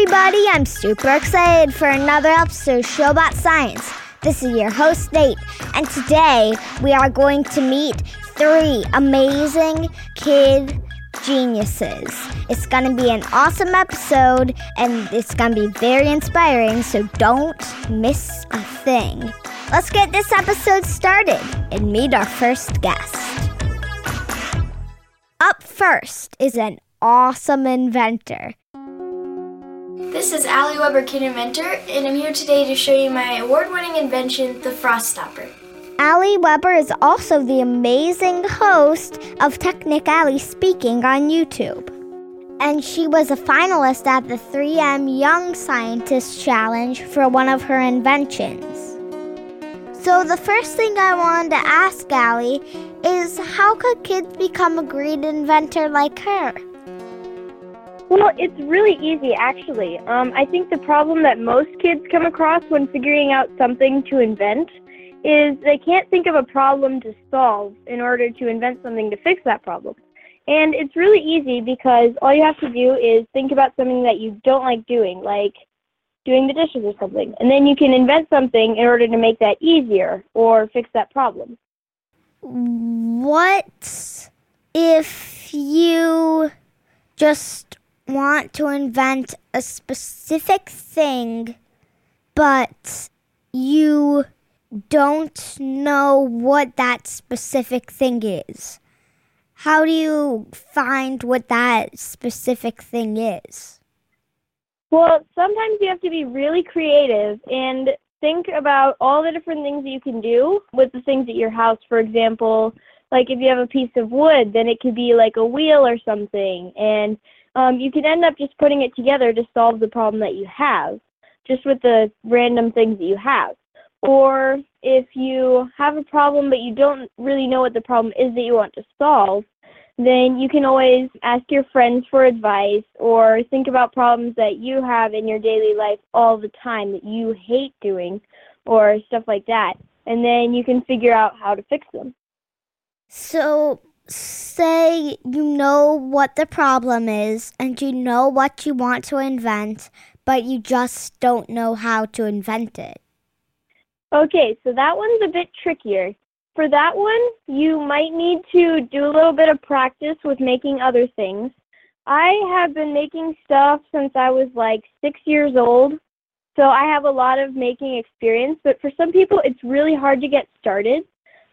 Everybody. I'm super excited for another episode of Show About Science. This is your host, Nate, and today we are going to meet three amazing kid geniuses. It's going to be an awesome episode, and it's going to be very inspiring, so don't miss a thing. Let's get this episode started and meet our first guest. Up first is an awesome inventor. This is Allie Weber, Kid Inventor, and I'm here today to show you my award winning invention, the Frost Stopper. Allie Weber is also the amazing host of Tech-nic-Allie Speaking on YouTube. And she was a finalist at the 3M Young Scientist Challenge for one of her inventions. So, the first thing I wanted to ask Allie is how could kids become a great inventor like her? Well, it's really easy, actually. Um, I think the problem that most kids come across when figuring out something to invent is they can't think of a problem to solve in order to invent something to fix that problem. And it's really easy because all you have to do is think about something that you don't like doing, like doing the dishes or something. And then you can invent something in order to make that easier or fix that problem. What if you just want to invent a specific thing, but you don't know what that specific thing is. How do you find what that specific thing is? Well, sometimes you have to be really creative and think about all the different things that you can do with the things at your house. For example, like if you have a piece of wood, then it could be like a wheel or something. And um, you can end up just putting it together to solve the problem that you have, just with the random things that you have. Or if you have a problem but you don't really know what the problem is that you want to solve, then you can always ask your friends for advice or think about problems that you have in your daily life all the time that you hate doing or stuff like that. And then you can figure out how to fix them. So, say you know what the problem is and you know what you want to invent, but you just don't know how to invent it. Okay, so that one's a bit trickier. For that one, you might need to do a little bit of practice with making other things. I have been making stuff since I was like six years old, so I have a lot of making experience, but for some people, it's really hard to get started.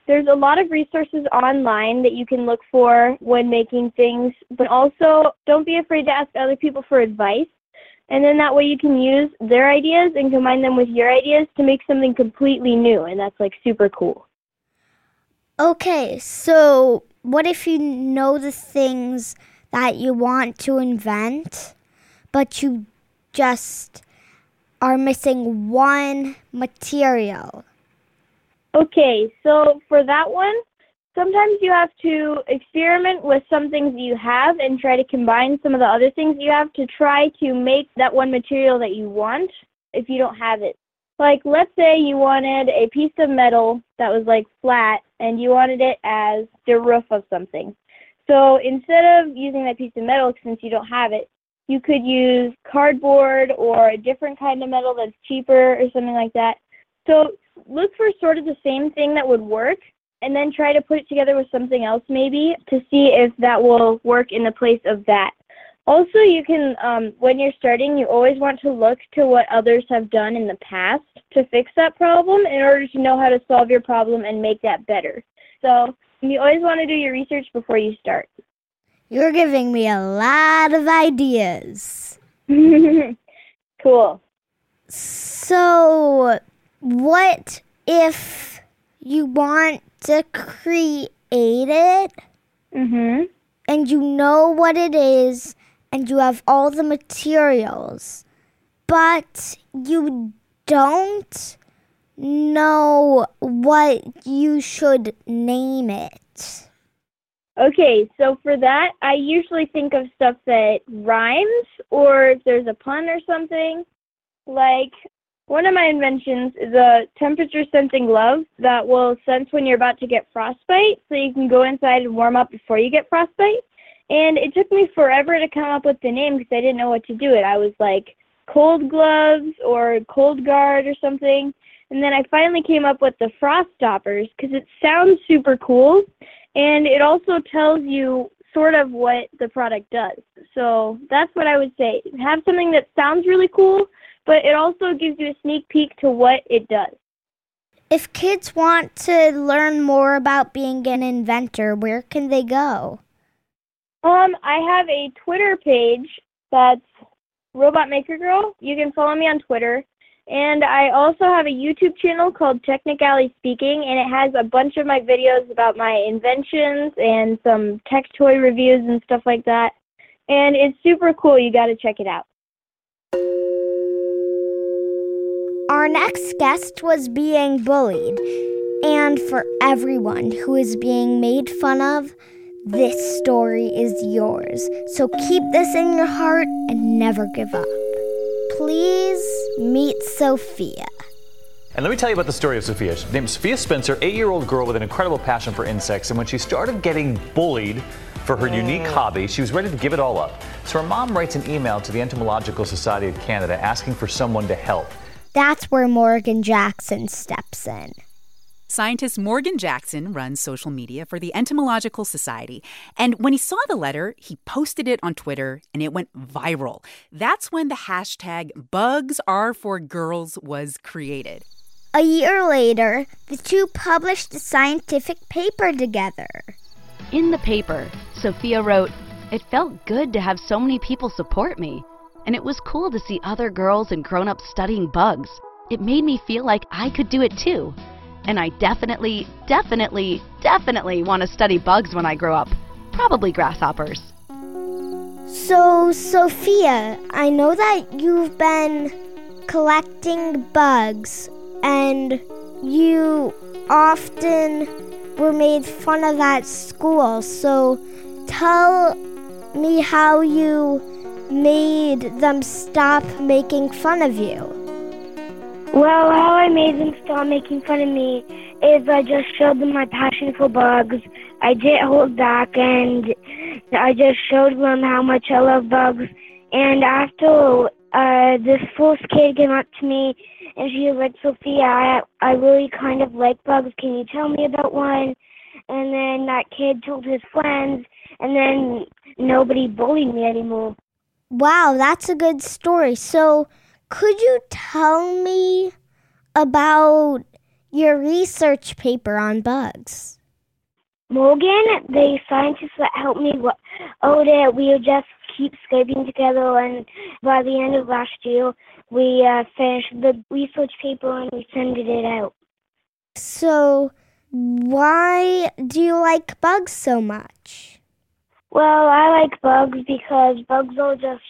There's a lot of resources online that you can look for when making things, but also don't be afraid to ask other people for advice. And then that way you can use their ideas and combine them with your ideas to make something completely new, and that's like super cool. Okay, so what if you know the things that you want to invent, but you just are missing one material? Okay, so for that one, sometimes you have to experiment with some things you have and try to combine some of the other things you have to try to make that one material that you want if you don't have it. Like, let's say you wanted a piece of metal that was like flat and you wanted it as the roof of something. So instead of using that piece of metal, since you don't have it, you could use cardboard or a different kind of metal that's cheaper or something like that. So look for sort of the same thing that would work and then try to put it together with something else maybe to see if that will work in the place of that. Also, you can, um, when you're starting, you always want to look to what others have done in the past to fix that problem in order to know how to solve your problem and make that better. So, you always want to do your research before you start. You're giving me a lot of ideas. cool. So, what if you want to create it Mhm. and you know what it is and you have all the materials, but you don't know what you should name it? Okay, so for that, I usually think of stuff that rhymes or if there's a pun or something. Like, one of my inventions is a temperature sensing glove that will sense when you're about to get frostbite so you can go inside and warm up before you get frostbite. And it took me forever to come up with the name because I didn't know what to do it. I was like, cold gloves or cold guard or something. And then I finally came up with the frost stoppers because it sounds super cool and it also tells you sort of what the product does. So that's what I would say. Have something that sounds really cool, but it also gives you a sneak peek to what it does. If kids want to learn more about being an inventor, where can they go? Um, I have a Twitter page that's Robot Maker Girl. You can follow me on Twitter. And I also have a YouTube channel called Tech-nic-Allie Speaking, and it has a bunch of my videos about my inventions and some tech toy reviews and stuff like that. And it's super cool. You got to check it out. Our next guest was being bullied. And for everyone who is being made fun of, this story is yours. So keep this in your heart and never give up. Please meet Sophia. And let me tell you about the story of Sophia. She's named Sophia Spencer, eight year old girl with an incredible passion for insects. And when she started getting bullied for her unique hobby, she was ready to give it all up. So her mom writes an email to the Entomological Society of Canada asking for someone to help. That's where Morgan Jackson steps in. Scientist Morgan Jackson runs social media for the Entomological Society. And when he saw the letter, he posted it on Twitter and it went viral. That's when the hashtag Bugs Are For Girls was created. A year later, the two published a scientific paper together. In the paper, Sophia wrote, It felt good to have so many people support me. And it was cool to see other girls and grown ups studying bugs. It made me feel like I could do it too. And I definitely, definitely, definitely want to study bugs when I grow up. Probably grasshoppers. So, Sophia, I know that you've been collecting bugs and you often were made fun of at school. So, tell me how you made them stop making fun of you. Well, how I made them stop making fun of me is I just showed them my passion for bugs. I didn't hold back and I just showed them how much I love bugs. And after uh, this first kid came up to me and she was like, Sophia, I, I really kind of like bugs. Can you tell me about one? And then that kid told his friends and then nobody bullied me anymore. Wow, that's a good story. So, could you tell me about your research paper on bugs? Morgan, the scientist that helped me wrote it, we just keep scraping together, and by the end of last year, we uh, finished the research paper and we sent it out. So, why do you like bugs so much? Well, I like bugs because bugs are just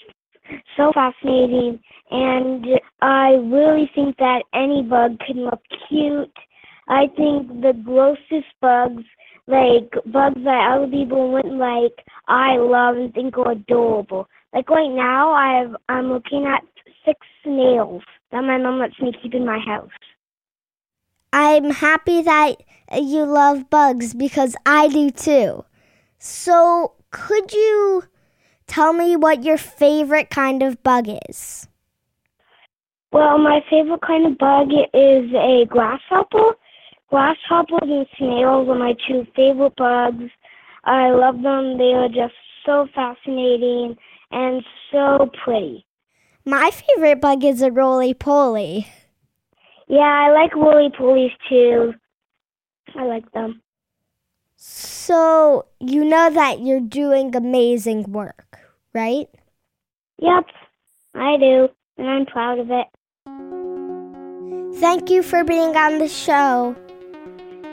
so fascinating, and I really think that any bug can look cute. I think the grossest bugs, like bugs that other people wouldn't like, I love and think are adorable. Like right now, I have I'm looking at six snails that my mom lets me keep in my house. I'm happy that you love bugs because I do too. So, could you tell me what your favorite kind of bug is? Well, my favorite kind of bug is a grasshopper. Grasshoppers and snails are my two favorite bugs. I love them. They are just so fascinating and so pretty. My favorite bug is a roly poly. Yeah, I like roly polies too. I like them. So, you know that you're doing amazing work, right? Yep, I do, and I'm proud of it. Thank you for being on the show.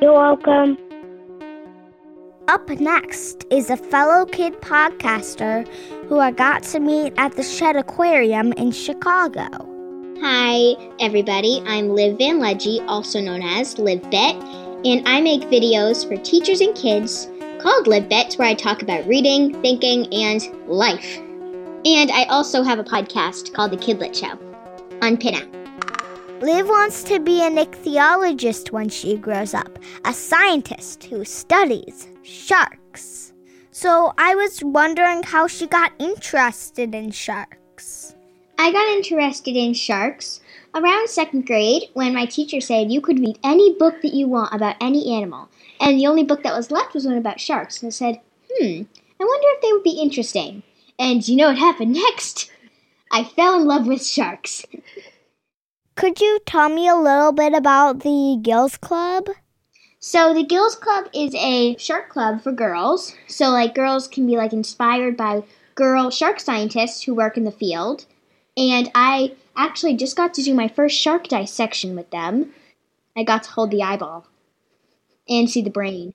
You're welcome. Up next is a fellow kid podcaster who I got to meet at the Shedd Aquarium in Chicago. Hi, everybody. I'm Liv Van Ledtje, also known as Liv Bit, and I make videos for teachers and kids called Liv Bits, where I talk about reading, thinking, and life. And I also have a podcast called The Kidlit Show on Pinna. Liv wants to be an ichthyologist when she grows up, a scientist who studies sharks. So I was wondering how she got interested in sharks. I got interested in sharks around second grade when my teacher said you could read any book that you want about any animal. And the only book that was left was one about sharks. And I said, hmm, I wonder if they would be interesting. And you know what happened next? I fell in love with sharks. Could you tell me a little bit about the Gills Club? So the Gills Club is a shark club for girls. So like girls can be like inspired by girl shark scientists who work in the field. And I actually just got to do my first shark dissection with them. I got to hold the eyeball and see the brain.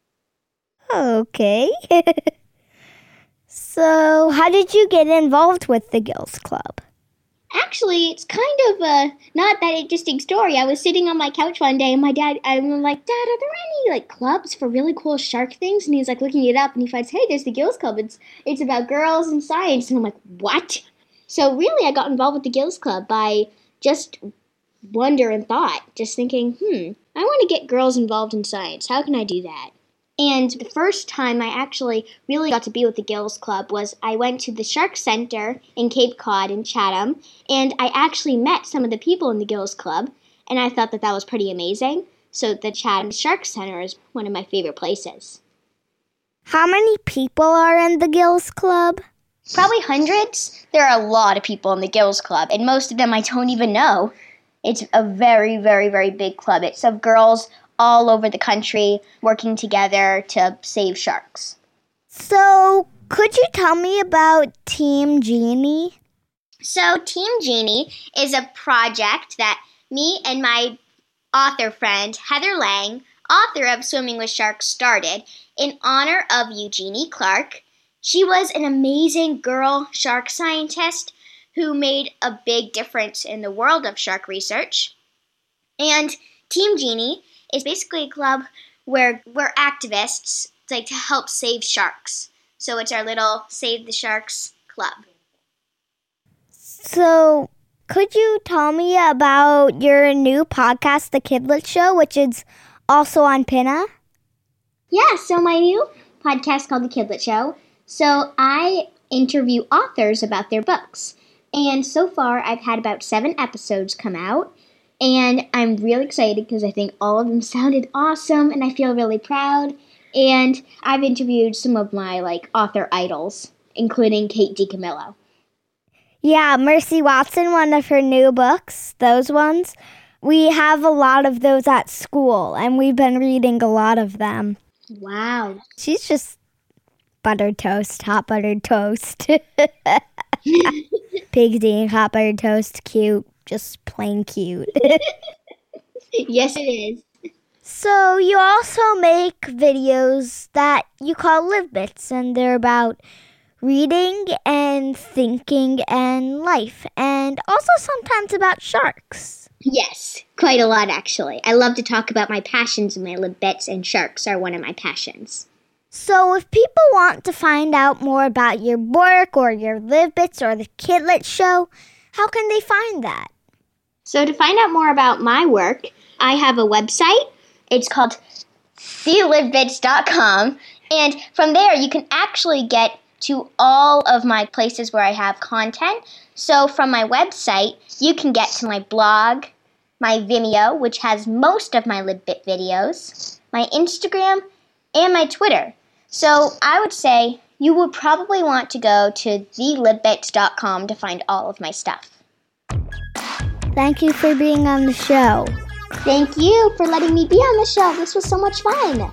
Okay. so, how did you get involved with the Gills Club? Actually, it's kind of a not that interesting story. I was sitting on my couch one day, and my dad, I'm like, Dad, are there any like clubs for really cool shark things? And he's like looking it up, and he finds, Hey, there's the Gills Club. It's it's about girls and science, and I'm like, What? So really, I got involved with the Gills Club by just wonder and thought, just thinking, hmm, I want to get girls involved in science. How can I do that? And the first time I actually really got to be with the Gills Club was I went to the Shark Center in Cape Cod in Chatham, and I actually met some of the people in the Gills Club, and I thought that that was pretty amazing. So the Chatham Shark Center is one of my favorite places. How many people are in the Gills Club? Probably hundreds. There are a lot of people in the Gills Club, and most of them I don't even know. It's a very, very, very big club. It's of girls all over the country working together to save sharks. So, could you tell me about Team Genie? So, Team Genie is a project that me and my author friend Heather Lang, author of Swimming with Sharks, started in honor of Eugenie Clark. She was an amazing girl shark scientist who made a big difference in the world of shark research. And Team Genie is basically a club where we're activists like to help save sharks. So it's our little Save the Sharks club. So, could you tell me about your new podcast, The Kidlit Show, which is also on Pinna? Yeah, so my new podcast called The Kidlit Show. So I interview authors about their books. And so far, I've had about seven episodes come out. And I'm really excited because I think all of them sounded awesome and I feel really proud. And I've interviewed some of my like author idols, including Kate DiCamillo. Yeah, Mercy Watson, one of her new books, those ones. We have a lot of those at school, and we've been reading a lot of them. Wow. She's just buttered toast, hot buttered toast. Pigs eating hot buttered toast, cute, just plain cute. yes, it is. So, you also make videos that you call Liv Bits, and they're about reading and thinking and life, and also sometimes about sharks. Yes, quite a lot actually. I love to talk about my passions, and my Liv Bits and sharks are one of my passions. So, if people want to find out more about your work or your Liv Bits or the Kidlit Show, how can they find that? So, to find out more about my work, I have a website. It's called thelivbits.com. And from there, you can actually get to all of my places where I have content. So, from my website, you can get to my blog, my Vimeo, which has most of my LivBit videos, my Instagram, and my Twitter. So, I would say You would probably want to go to thelivbits.com to find all of my stuff. Thank you for being on the show. Thank you for letting me be on the show. This was so much fun.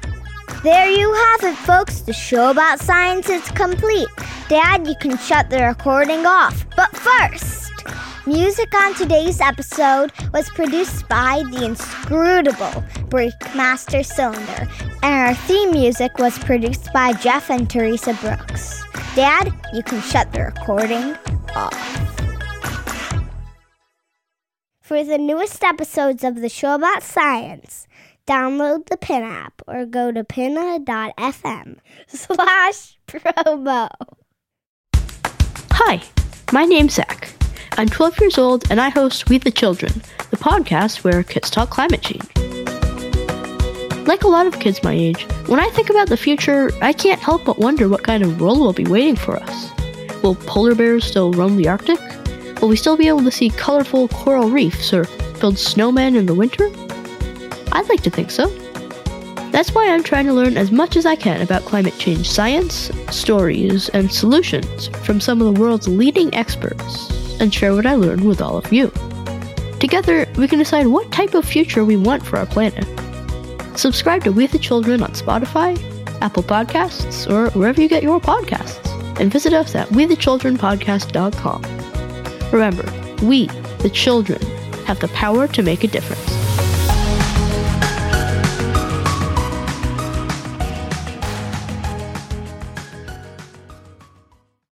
There you have it, folks. The show about science is complete. Dad, you can shut the recording off. But first, music on today's episode was produced by the inscrutable Breakmaster Cylinder, and our theme music was produced by Jeff and Teresa Brooks. Dad, you can shut the recording off. For the newest episodes of the show about science, download the Pin app or go to pinna.fm slash promo. Hi, my name's Zach. I'm 12 years old and I host We the Children, the podcast where kids talk climate change. Like a lot of kids my age, when I think about the future, I can't help but wonder what kind of world will be waiting for us. Will polar bears still roam the Arctic? Will we still be able to see colorful coral reefs or build snowmen in the winter? I'd like to think so. That's why I'm trying to learn as much as I can about climate change science, stories, and solutions from some of the world's leading experts and share what I learned with all of you. Together, we can decide what type of future we want for our planet. Subscribe to We the Children on Spotify, Apple Podcasts, or wherever you get your podcasts, and visit us at wethechildrenpodcast.com. Remember, we, the children, have the power to make a difference.